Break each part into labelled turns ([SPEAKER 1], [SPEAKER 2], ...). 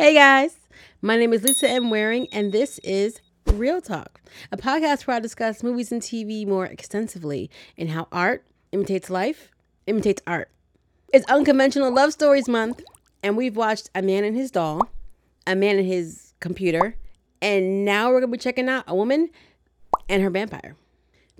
[SPEAKER 1] Hey guys, my name is Lisa M. Waring, and this is Real Talk, a podcast where I discuss movies and TV more extensively and how art imitates life, imitates art. It's Unconventional Love Stories Month, and we've watched A Man and His Doll, A Man and His Computer, and now we're gonna be checking out A Woman and Her Vampire.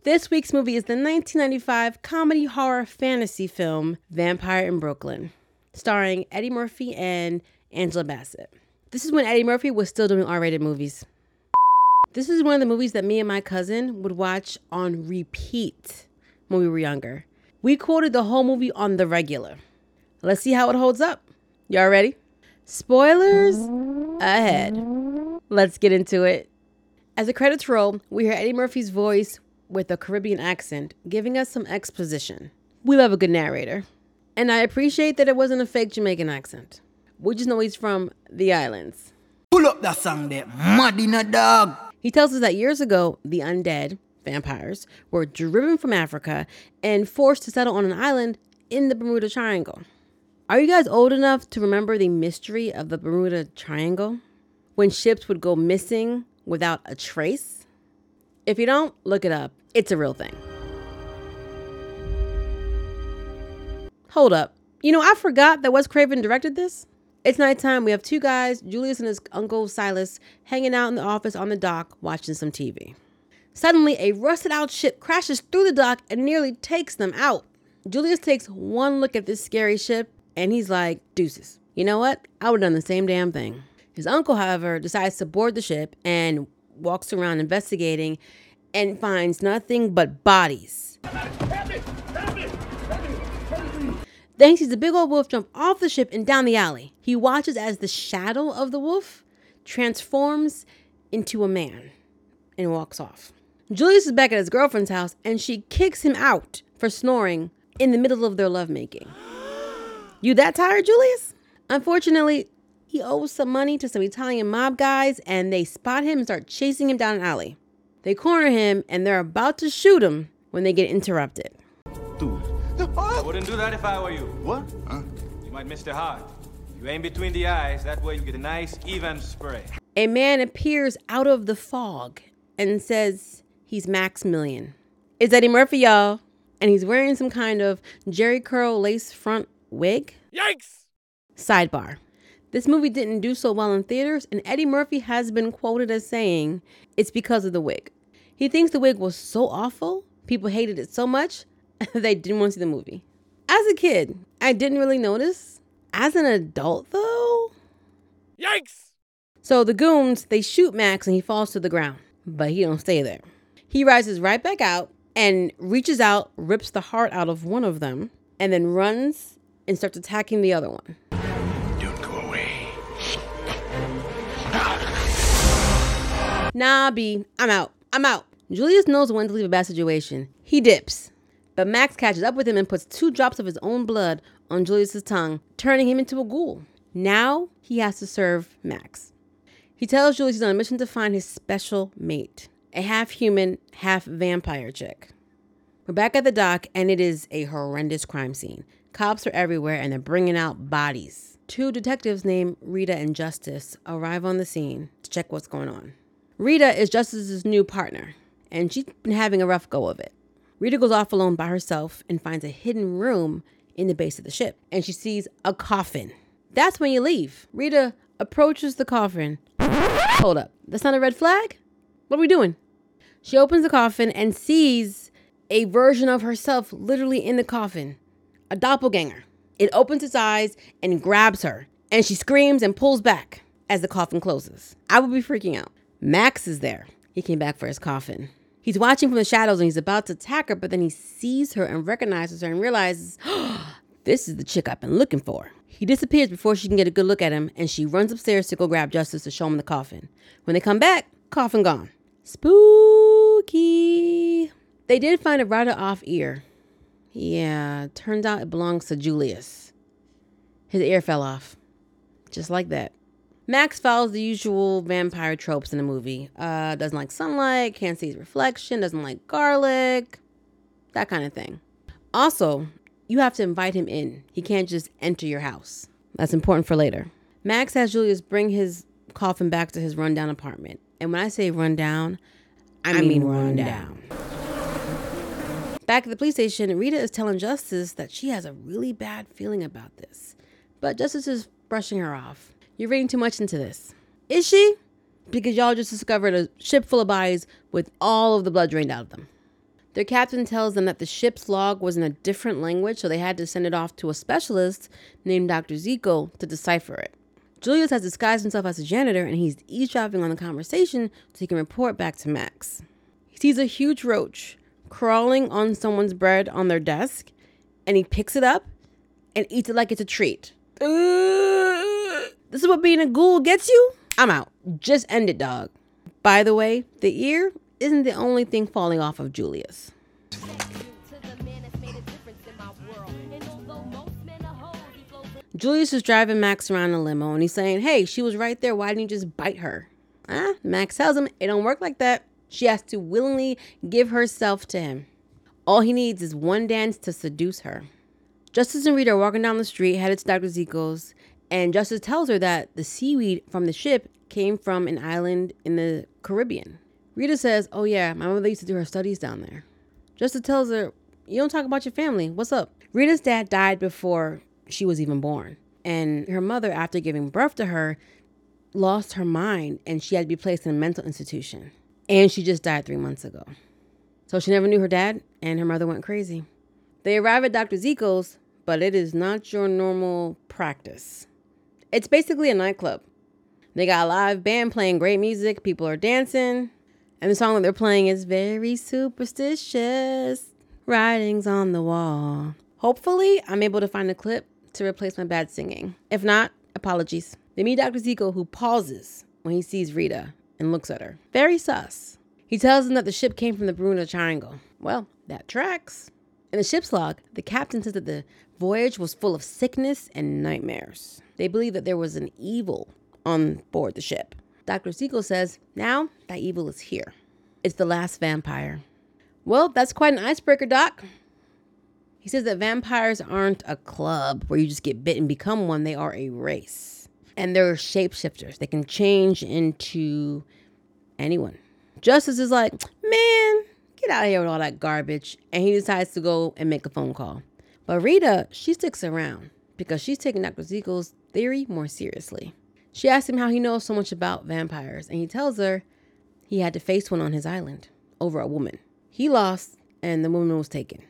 [SPEAKER 1] This week's movie is the 1995 comedy horror fantasy film Vampire in Brooklyn, starring Eddie Murphy and Angela Bassett. This is when Eddie Murphy was still doing R rated movies. This is one of the movies that me and my cousin would watch on repeat when we were younger. We quoted the whole movie on the regular. Let's see how it holds up. Y'all ready? Spoilers ahead. Let's get into it. As the credits roll, we hear Eddie Murphy's voice with a Caribbean accent giving us some exposition. We love a good narrator. And I appreciate that it wasn't a fake Jamaican accent. We just know he's from the islands.
[SPEAKER 2] Pull up that song there, mad in a dog.
[SPEAKER 1] He tells us that years ago, the undead, vampires, were driven from Africa and forced to settle on an island in the Bermuda Triangle. Are you guys old enough to remember the mystery of the Bermuda Triangle? When ships would go missing without a trace? If you don't, look it up. It's a real thing. Hold up. You know, I forgot that Wes Craven directed this. It's nighttime. We have two guys, Julius and his uncle Silas, hanging out in the office on the dock watching some TV. Suddenly, a rusted out ship crashes through the dock and nearly takes them out. Julius takes one look at this scary ship and he's like, deuces. You know what? I would have done the same damn thing. His uncle, however, decides to board the ship and walks around investigating and finds nothing but bodies. Then he sees a big old wolf jump off the ship and down the alley. He watches as the shadow of the wolf transforms into a man and walks off. Julius is back at his girlfriend's house and she kicks him out for snoring in the middle of their lovemaking. You that tired, Julius? Unfortunately, he owes some money to some Italian mob guys and they spot him and start chasing him down an alley. They corner him and they're about to shoot him when they get interrupted.
[SPEAKER 3] Dude. I wouldn't do that if I were you.
[SPEAKER 4] What? Huh?
[SPEAKER 3] You might miss the heart. You aim between the eyes, that way you get a nice, even spray.
[SPEAKER 1] A man appears out of the fog and says he's Maximillian. It's Eddie Murphy, y'all. And he's wearing some kind of Jheri curl lace front wig.
[SPEAKER 3] Yikes!
[SPEAKER 1] Sidebar. This movie didn't do so well in theaters, and Eddie Murphy has been quoted as saying it's because of the wig. He thinks the wig was so awful, people hated it so much, they didn't want to see the movie. As a kid, I didn't really notice. As an adult, though,
[SPEAKER 3] Yikes!
[SPEAKER 1] so the goons they shoot Max and he falls to the ground, but he don't stay there. He rises right back out and reaches out, rips the heart out of one of them, and then runs and starts attacking the other one.
[SPEAKER 4] Don't go away.
[SPEAKER 1] Nah, B, I'm out. I'm out. Julius knows when to leave a bad situation. He dips. But Max catches up with him and puts two drops of his own blood on Julius's tongue, turning him into a ghoul. Now he has to serve Max. He tells Julius he's on a mission to find his special mate, a half human, half vampire chick. We're back at the dock, and it is a horrendous crime scene. Cops are everywhere, and they're bringing out bodies. Two detectives named Rita and Justice arrive on the scene to check what's going on. Rita is Justice's new partner, and she's been having a rough go of it. Rita goes off alone by herself and finds a hidden room in the base of the ship, and she sees a coffin. That's when you leave. Rita approaches the coffin. Hold up, that's not a red flag? What are we doing? She opens the coffin and sees a version of herself literally in the coffin, a doppelganger. It opens its eyes and grabs her, and she screams and pulls back as the coffin closes. I would be freaking out. Max is there. He came back for his coffin. He's watching from the shadows and he's about to attack her, but then he sees her and recognizes her and realizes, this is the chick I've been looking for. He disappears before she can get a good look at him, and she runs upstairs to go grab Justice to show him the coffin. When they come back, coffin gone. Spooky. They did find a rather off ear. Yeah, turns out it belongs to Julius. His ear fell off. Just like that. Max follows the usual vampire tropes in the movie. Uh, doesn't like sunlight, can't see his reflection, doesn't like garlic, that kind of thing. Also, you have to invite him in. He can't just enter your house. That's important for later. Max has Julius bring his coffin back to his rundown apartment. And when I say rundown, I,
[SPEAKER 2] I
[SPEAKER 1] mean,
[SPEAKER 2] mean
[SPEAKER 1] rundown. Back at the police station, Rita is telling Justice that she has a really bad feeling about this. But Justice is brushing her off. You're reading too much into this. Is she? Because y'all just discovered a ship full of bodies with all of the blood drained out of them. Their captain tells them that the ship's log was in a different language, so they had to send it off to a specialist named Dr. Zeko to decipher it. Julius has disguised himself as a janitor and he's eavesdropping on the conversation so he can report back to Max. He sees a huge roach crawling on someone's bread on their desk and he picks it up and eats it like it's a treat. This is what being a ghoul gets you? I'm out. Just end it, dog. By the way, the ear isn't the only thing falling off of Julius. Julius is driving Max around a limo and he's saying, Hey, she was right there. Why didn't you just bite her? Huh? Max tells him it don't work like that. She has to willingly give herself to him. All he needs is one dance to seduce her. Justice and Rita are walking down the street headed to Dr. Zeko's, and Justice tells her that the seaweed from the ship came from an island in the Caribbean. Rita says, Oh, yeah, my mother used to do her studies down there. Justice tells her, You don't talk about your family. What's up? Rita's dad died before she was even born. And her mother, after giving birth to her, lost her mind and she had to be placed in a mental institution. And she just died three months ago. So she never knew her dad, and her mother went crazy. They arrive at Dr. Zeko's, but it is not your normal practice. It's basically a nightclub. They got a live band playing great music, people are dancing, and the song that they're playing is very superstitious. Writings on the wall. Hopefully, I'm able to find a clip to replace my bad singing. If not, apologies. They meet Dr. Zeko, who pauses when he sees Rita and looks at her. Very sus. He tells them that the ship came from the Bermuda Triangle. Well, that tracks. In the ship's log, the captain says that the voyage was full of sickness and nightmares. They believe that there was an evil on board the ship. Dr. Zeko says, now that evil is here. It's the last vampire. Well, that's quite an icebreaker, Doc. He says that vampires aren't a club where you just get bit and become one, they are a race. And they're shapeshifters. They can change into anyone. Justice is like, man, get out of here with all that garbage. And he decides to go and make a phone call. But Rita, she sticks around because she's taking Dr. Zeko's theory more seriously. She asks him how he knows so much about vampires, and he tells her he had to face one on his island over a woman. He lost, and the woman was taken.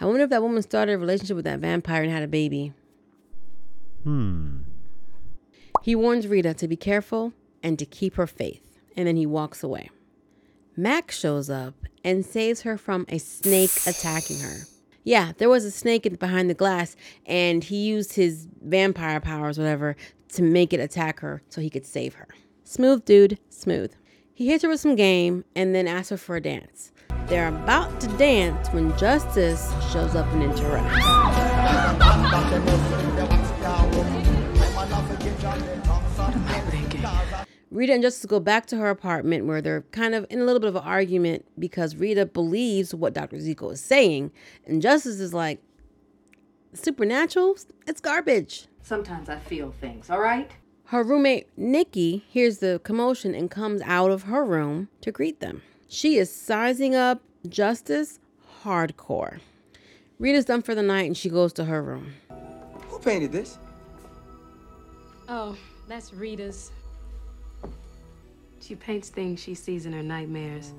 [SPEAKER 1] I wonder if that woman started a relationship with that vampire and had a baby.
[SPEAKER 5] Hmm.
[SPEAKER 1] He warns Rita to be careful and to keep her faith, and then he walks away. Max shows up and saves her from a snake attacking her. Yeah, there was a snake behind the glass, and he used his vampire powers, whatever, to make it attack her so he could save her. Smooth dude, smooth. He hits her with some game and then asks her for a dance. They're about to dance when Justice shows up and interrupts. Rita and Justice go back to her apartment where they're kind of in a little bit of an argument because Rita believes what Dr. Zeko is saying. And Justice is like, supernatural? It's garbage.
[SPEAKER 6] Sometimes I feel things, all right?
[SPEAKER 1] Her roommate, Nikki, hears the commotion and comes out of her room to greet them. She is sizing up Justice hardcore. Rita's done for the night and she goes to her room.
[SPEAKER 7] Who painted this?
[SPEAKER 8] Oh, that's Rita's. She paints things she sees in her nightmares.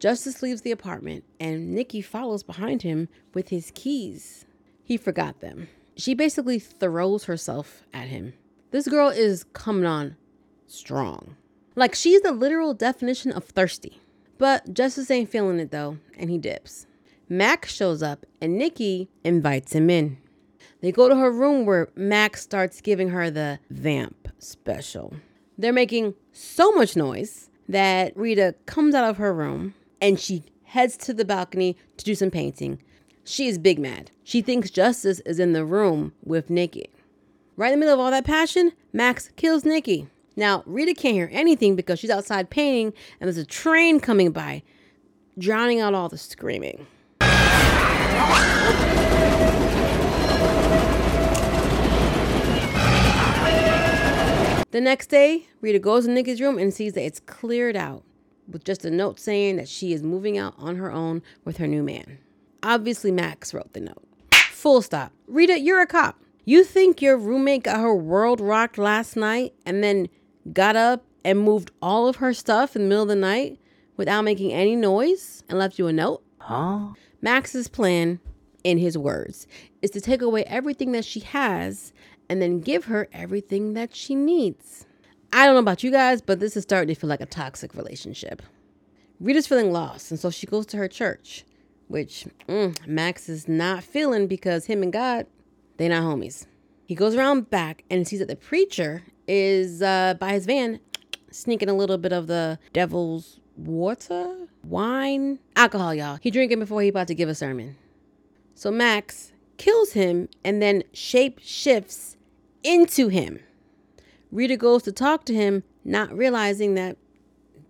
[SPEAKER 1] Justice leaves the apartment and Nikki follows behind him with his keys. He forgot them. She basically throws herself at him. This girl is coming on strong. Like she's the literal definition of thirsty. But Justice ain't feeling it though, and he dips. Max shows up and Nikki invites him in. They go to her room where Max starts giving her the vamp special. They're making so much noise that Rita comes out of her room and she heads to the balcony to do some painting. She is big mad. She thinks Justice is in the room with Nikki. Right in the middle of all that passion, Max kills Nikki. Now, Rita can't hear anything because she's outside painting and there's a train coming by, drowning out all the screaming. The next day, Rita goes to Nikki's room and sees that it's cleared out with just a note saying that she is moving out on her own with her new man. Obviously, Max wrote the note. Full stop. Rita, you're a cop. You think your roommate got her world rocked last night and then got up and moved all of her stuff in the middle of the night without making any noise and left you a note?
[SPEAKER 2] Huh?
[SPEAKER 1] Max's plan, in his words, is to take away everything that she has and then give her everything that she needs. I don't know about you guys, but this is starting to feel like a toxic relationship. Rita's feeling lost, and so she goes to her church, which mm, Max is not feeling because him and God, they not homies. He goes around back and sees that the preacher is uh, by his van, sneaking a little bit of the devil's water, wine, alcohol, y'all. He drinking before he about to give a sermon. So Max kills him and then shape shifts into him. Rita goes to talk to him, not realizing that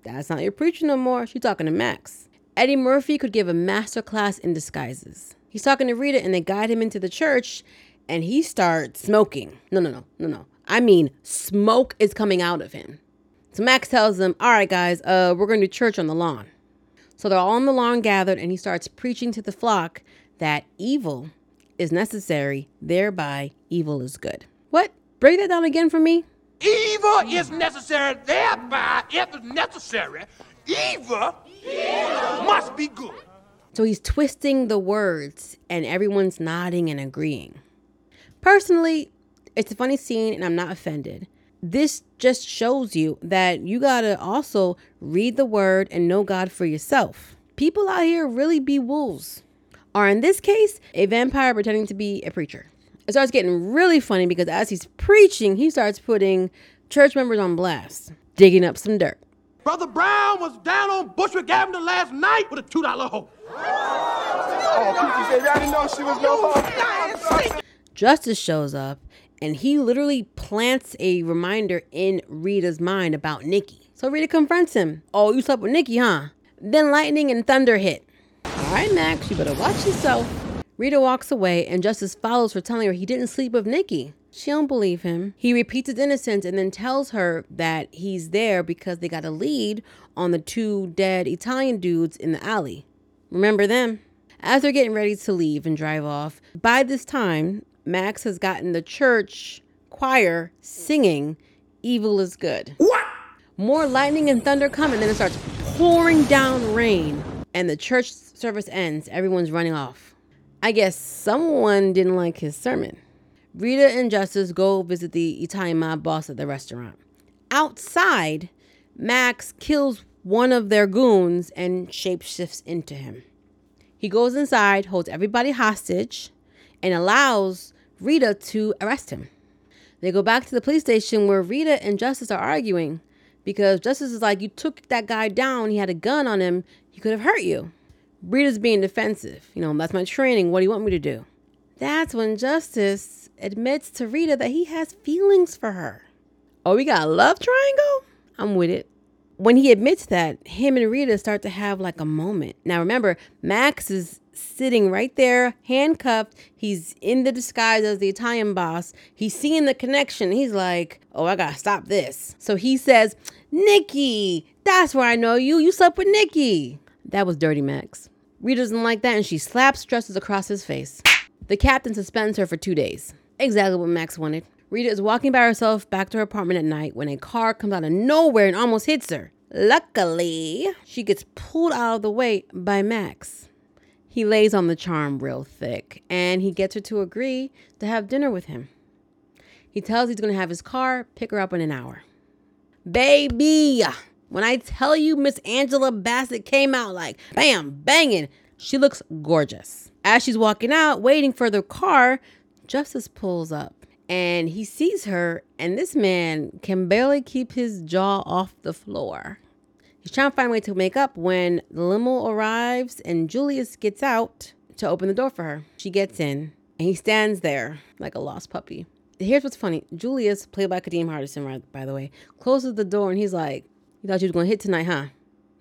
[SPEAKER 1] that's not your preacher no more. She's talking to Max. Eddie Murphy could give a master class in disguises. He's talking to Rita and they guide him into the church and he starts smoking. No, no, no, no, no. I mean, smoke is coming out of him. So Max tells them, All right, guys, uh, we're going to church on the lawn. So they're all on the lawn gathered and he starts preaching to the flock that evil is necessary, thereby evil is good. Break that down again for me.
[SPEAKER 7] Evil is necessary, thereby, if it's necessary, evil must be good.
[SPEAKER 1] So he's twisting the words and everyone's nodding and agreeing. Personally, it's a funny scene and I'm not offended. This just shows you that you gotta also read the word and know God for yourself. People out here really be wolves. Or in this case, a vampire pretending to be a preacher. It starts getting really funny because as he's preaching, he starts putting church members on blast, digging up some dirt.
[SPEAKER 7] Brother Brown was down on Bushwick Avenue last night with a $2 hoe.
[SPEAKER 1] Justice shows up and he literally plants a reminder in Rita's mind about Nikki. So Rita confronts him. Oh, you slept with Nikki, huh? Then lightning and thunder hit. All right, Max, you better watch yourself. Rita walks away and Justice follows her telling her he didn't sleep with Nikki. She don't believe him. He repeats his innocence and then tells her that he's there because they got a lead on the two dead Italian dudes in the alley. Remember them? As they're getting ready to leave and drive off, by this time, Max has gotten the church choir singing Evil is Good. What? More lightning and thunder come, and then it starts pouring down rain, and the church service ends. Everyone's running off. I guess someone didn't like his sermon. Rita and Justice go visit the Italian mob boss at the restaurant. Outside, Max kills one of their goons and shapeshifts into him. He goes inside, holds everybody hostage, and allows Rita to arrest him. They go back to the police station where Rita and Justice are arguing because Justice is like, You took that guy down, he had a gun on him, he could have hurt you. Rita's being defensive. You know, that's my training. What do you want me to do? That's when Justice admits to Rita that he has feelings for her. Oh, we got a love triangle? I'm with it. When he admits that, him and Rita start to have like a moment. Now, remember, Max is sitting right there, handcuffed. He's in the disguise as the Italian boss. He's seeing the connection. He's like, oh, I gotta stop this. So he says, Nikki, that's where I know you. You slept with Nikki. That was Dirty Max. Rita doesn't like that and she slaps Justice across his face. The captain suspends her for two days. Exactly what Max wanted. Rita is walking by herself back to her apartment at night when a car comes out of nowhere and almost hits her. Luckily, she gets pulled out of the way by Max. He lays on the charm real thick and he gets her to agree to have dinner with him. He tells he's going to have his car pick her up in an hour. Baby, when I tell you Miss Angela Bassett came out like bam, banging, she looks gorgeous. As she's walking out, waiting for the car, Justice pulls up and he sees her, and this man can barely keep his jaw off the floor. He's trying to find a way to make up when the limo arrives and Julius gets out to open the door for her. She gets in and he stands there like a lost puppy. Here's what's funny Julius, played by Kadeem Hardison, by the way, closes the door and he's like, You thought you was gonna hit tonight, huh?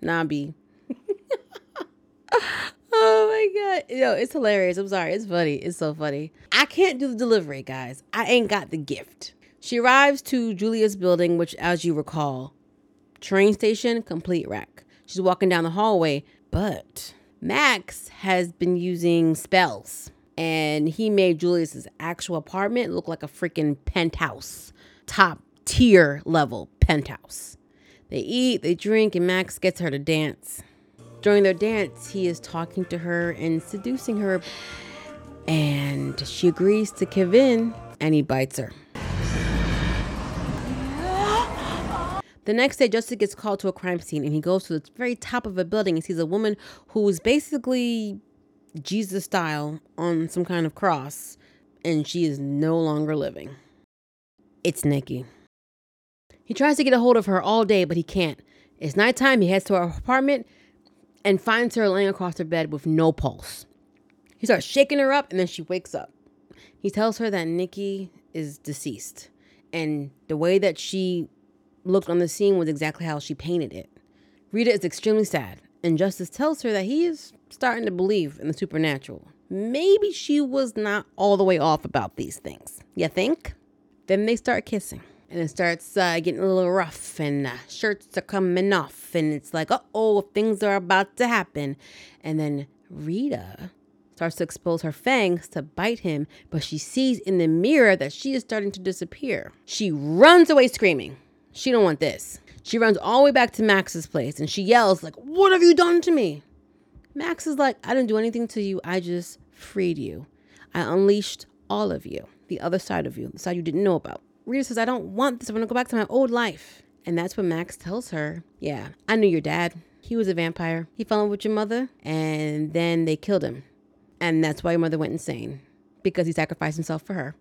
[SPEAKER 1] Nah, B. Oh my god. Yo, it's hilarious. I'm sorry. It's funny. It's so funny. I can't do the delivery, guys. I ain't got the gift. She arrives to Julia's building, which, as you recall, train station, complete wreck. She's walking down the hallway, but Max has been using spells and he made Julius's actual apartment look like a freaking penthouse, top tier level penthouse. They eat, they drink, and Max gets her to dance. During their dance, he is talking to her and seducing her, and she agrees to give in, and he bites her. The next day, Justice gets called to a crime scene and he goes to the very top of a building and sees a woman who's basically Jesus style on some kind of cross and she is no longer living. It's Nikki. He tries to get a hold of her all day, but he can't. It's nighttime. He heads to her apartment and finds her laying across her bed with no pulse. He starts shaking her up and then she wakes up. He tells her that Nikki is deceased and the way that she looked on the scene was exactly how she painted it. Rita is extremely sad, and Justice tells her that he is starting to believe in the supernatural. Maybe she was not all the way off about these things. You think? Then they start kissing, and it starts uh, getting a little rough, and uh, shirts are coming off, and it's like, oh, things are about to happen. And then Rita starts to expose her fangs to bite him, but she sees in the mirror that she is starting to disappear. She runs away screaming. She don't want this. She runs all the way back to Max's place and she yells like, "What have you done to me?" Max is like, "I didn't do anything to you. I just freed you. I unleashed all of you, the other side of you, the side you didn't know about." Rita says, "I don't want this. I want to go back to my old life." And that's when Max tells her, "Yeah, I knew your dad. He was a vampire. He fell in with your mother, and then they killed him. And that's why your mother went insane because he sacrificed himself for her."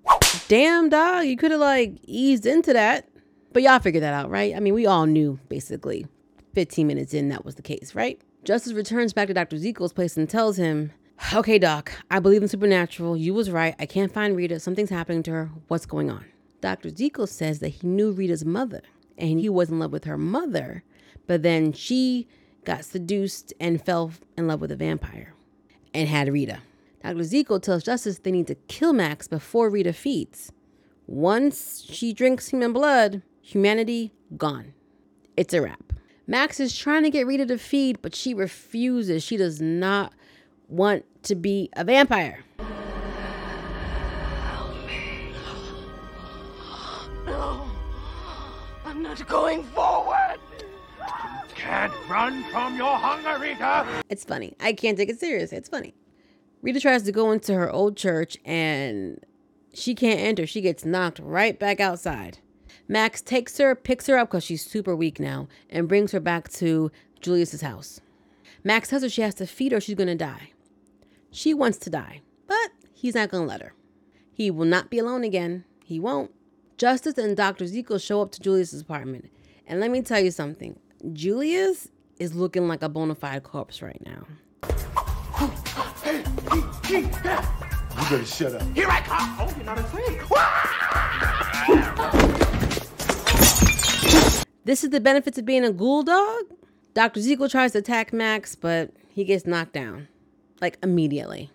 [SPEAKER 1] Damn, dog, you could have like eased into that. But y'all figured that out, right? I mean, we all knew basically 15 minutes in that was the case, right? Justice returns back to Dr. Zekel's place and tells him, Okay, Doc, I believe in supernatural. You was right. I can't find Rita. Something's happening to her. What's going on? Dr. Zekel says that he knew Rita's mother and he was in love with her mother, but then she got seduced and fell in love with a vampire and had Rita. Dr. Zekel tells Justice they need to kill Max before Rita feeds. Once she drinks human blood, Humanity gone. It's a wrap. Max is trying to get Rita to feed, but she refuses. She does not want to be a vampire.
[SPEAKER 7] Not going forward. Can't run from your hunger, Rita.
[SPEAKER 1] It's funny. I can't take it serious. It's funny. Rita tries to go into her old church and she can't enter. She gets knocked right back outside. Max takes her, picks her up because she's super weak now, and brings her back to Julius's house. Max tells her she has to feed her, she's gonna die. She wants to die, but he's not gonna let her. He will not be alone again. He won't. Justice and Dr. Zekel show up to Julius's apartment. And let me tell you something. Julius is looking like a bona fide corpse right now.
[SPEAKER 4] You better shut up.
[SPEAKER 7] Here I come. Oh, you're not afraid.
[SPEAKER 1] This is the benefits of being a ghoul dog. Dr. Zekel tries to attack Max, but he gets knocked down. Like immediately.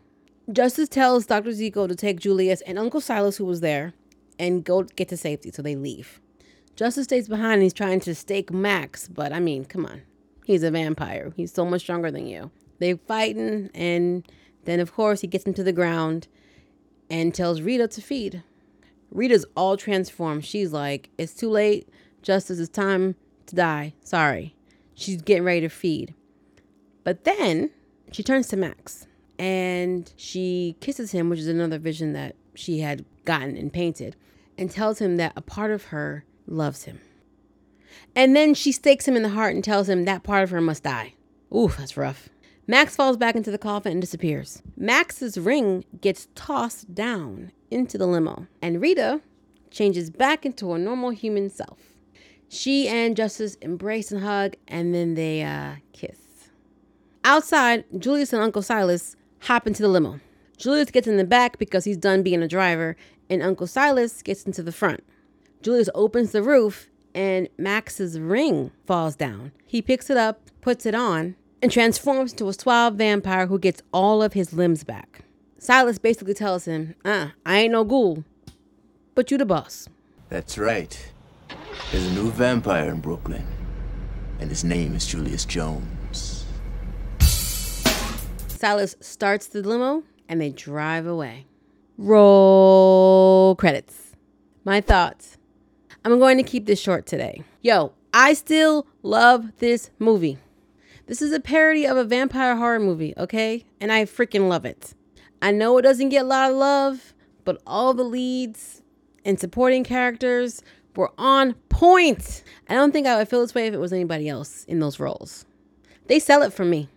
[SPEAKER 1] Justice tells Dr. Zekel to take Julius and Uncle Silas, who was there, and go get to safety, so they leave. Justice stays behind and he's trying to stake Max, but I mean, come on. He's a vampire. He's so much stronger than you. They're fighting, and then, of course, he gets him to the ground and tells Rita to feed. Rita's all transformed. She's like, It's too late. Justice, it's time to die. Sorry. She's getting ready to feed. But then she turns to Max and she kisses him, which is another vision that she had gotten and painted, and tells him that a part of her loves him. And then she stakes him in the heart and tells him that part of her must die. Ooh, that's rough. Max falls back into the coffin and disappears. Max's ring gets tossed down into the limo, and Rita changes back into a normal human self. She and Justice embrace and hug, and then they uh, kiss. Outside, Julius and Uncle Silas hop into the limo. Julius gets in the back because he's done being a driver, and Uncle Silas gets into the front. Julius opens the roof, and Max's ring falls down. He picks it up, puts it on, and transforms into a suave vampire who gets all of his limbs back. Silas basically tells him, uh, I ain't no ghoul, but you the boss.
[SPEAKER 9] That's right. There's a new vampire in Brooklyn, and his name is Julius Jones.
[SPEAKER 1] Silas starts the limo and they drive away. Roll credits. My thoughts. I'm going to keep this short today. Yo, I still love this movie. This is a parody of a vampire horror movie, okay? And I freaking love it. I know it doesn't get a lot of love, but all the leads and supporting characters were on point. I don't think I would feel this way if it was anybody else in those roles. They sell it for me.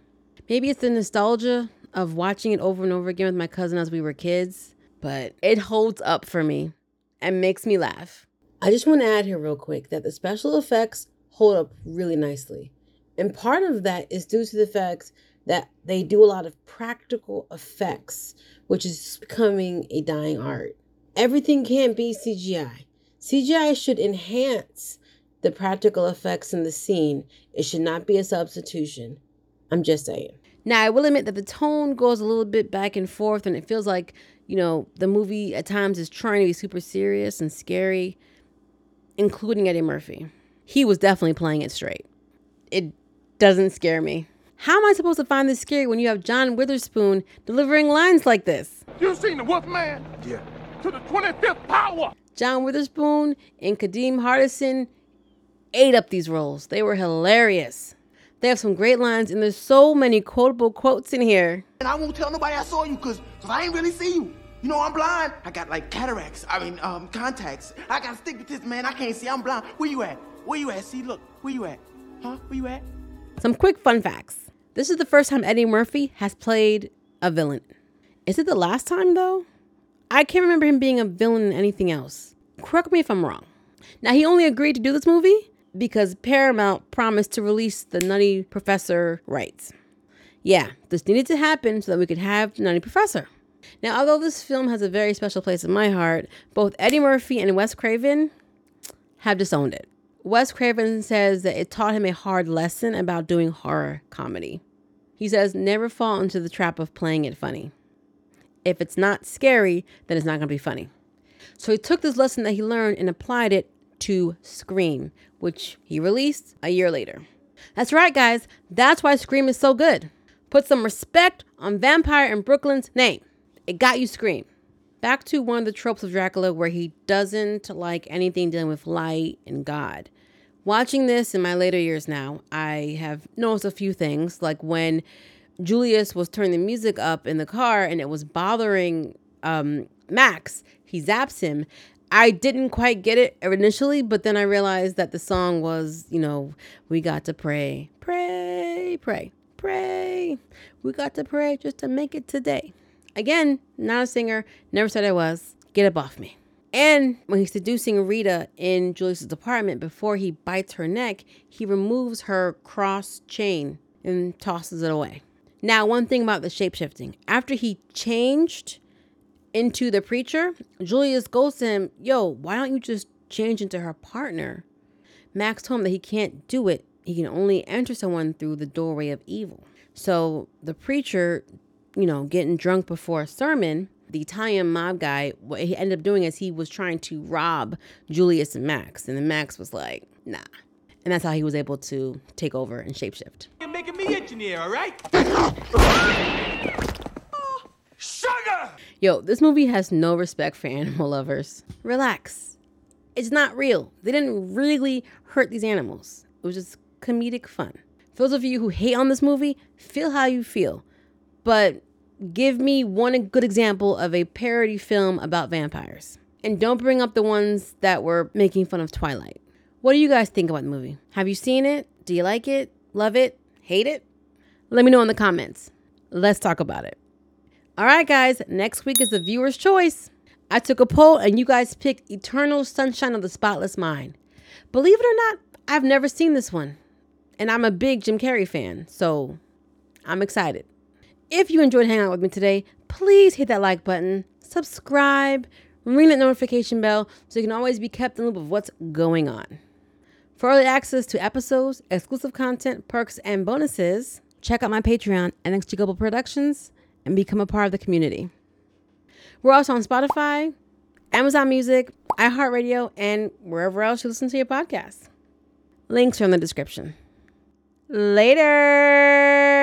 [SPEAKER 1] Maybe it's the nostalgia of watching it over and over again with my cousin as we were kids, but it holds up for me and makes me laugh. I just want to add here, real quick, that the special effects hold up really nicely. And part of that is due to the fact that they do a lot of practical effects, which is becoming a dying art. Everything can't be CGI. CGI should enhance the practical effects in the scene, it should not be a substitution. I'm just saying. Now, I will admit that the tone goes a little bit back and forth, and it feels like, you know, the movie at times is trying to be super serious and scary, including Eddie Murphy. He was definitely playing it straight. It doesn't scare me. How am I supposed to find this scary when you have John Witherspoon delivering lines like this?
[SPEAKER 7] You seen the Wolfman?
[SPEAKER 4] Yeah.
[SPEAKER 7] To the 25th power.
[SPEAKER 1] John Witherspoon and Kadeem Hardison ate up these roles. They were hilarious. They have some great lines, and there's so many quotable quotes in here.
[SPEAKER 2] And I won't tell nobody I saw you because cause I ain't really see you. You know, I'm blind. I got like cataracts. I mean, um, contacts. I got astigmatism, man. I can't see. I'm blind. Where you at? Where you at? See, look. Where you at? Huh? Where you at?
[SPEAKER 1] Some quick fun facts. This is the first time Eddie Murphy has played a villain. Is it the last time, though? I can't remember him being a villain in anything else. Correct me if I'm wrong. Now, he only agreed to do this movie because Paramount promised to release the Nutty Professor rights. Yeah, this needed to happen so that we could have the Nutty Professor. Now, although this film has a very special place in my heart, both Eddie Murphy and Wes Craven have disowned it. Wes Craven says that it taught him a hard lesson about doing horror comedy. He says, never fall into the trap of playing it funny. If it's not scary, then it's not going to be funny. So he took this lesson that he learned and applied it to Scream, which he released a year later. That's right, guys. That's why Scream is so good. Put some respect on Vampire in Brooklyn's name. It got you Scream. Back to one of the tropes of Dracula where he doesn't like anything dealing with light and God. Watching this in my later years now, I have noticed a few things, like when Julius was turning the music up in the car and it was bothering um, Max, he zaps him. I didn't quite get it initially, but then I realized that the song was, you know, we got to pray, pray, pray, pray. We got to pray just to make it today. Again, not a singer, never said I was. Get up off me. And when he's seducing Rita in Julius's apartment before he bites her neck, he removes her cross chain and tosses it away. Now, one thing about the shapeshifting after he changed into the preacher, Julius goes to him, Yo, why don't you just change into her partner? Max told him that he can't do it. He can only enter someone through the doorway of evil. So the preacher, you know, getting drunk before a sermon, the Italian mob guy, what he ended up doing is he was trying to rob Julius and Max. And then Max was like, nah. And that's how he was able to take over and shapeshift.
[SPEAKER 3] You're making me engineer, all right?
[SPEAKER 1] Yo, this movie has no respect for animal lovers. Relax. It's not real. They didn't really hurt these animals. It was just comedic fun. For those of you who hate on this movie, feel how you feel. But give me one good example of a parody film about vampires. And don't bring up the ones that were making fun of Twilight. What do you guys think about the movie? Have you seen it? Do you like it? Love it? Hate it? Let me know in the comments. Let's talk about it. All right, guys, next week is the viewer's choice. I took a poll and you guys picked Eternal Sunshine of the Spotless Mind. Believe it or not, I've never seen this one. And I'm a big Jim Carrey fan, so I'm excited. If you enjoyed hanging out with me today, please hit that like button, subscribe, ring that notification bell so you can always be kept in the loop of what's going on. For early access to episodes, exclusive content, perks, and bonuses, check out my Patreon, NXG Global Productions, and become a part of the community. We're also on Spotify, Amazon Music, iHeartRadio, and wherever else you listen to your podcasts. Links are in the description. Later.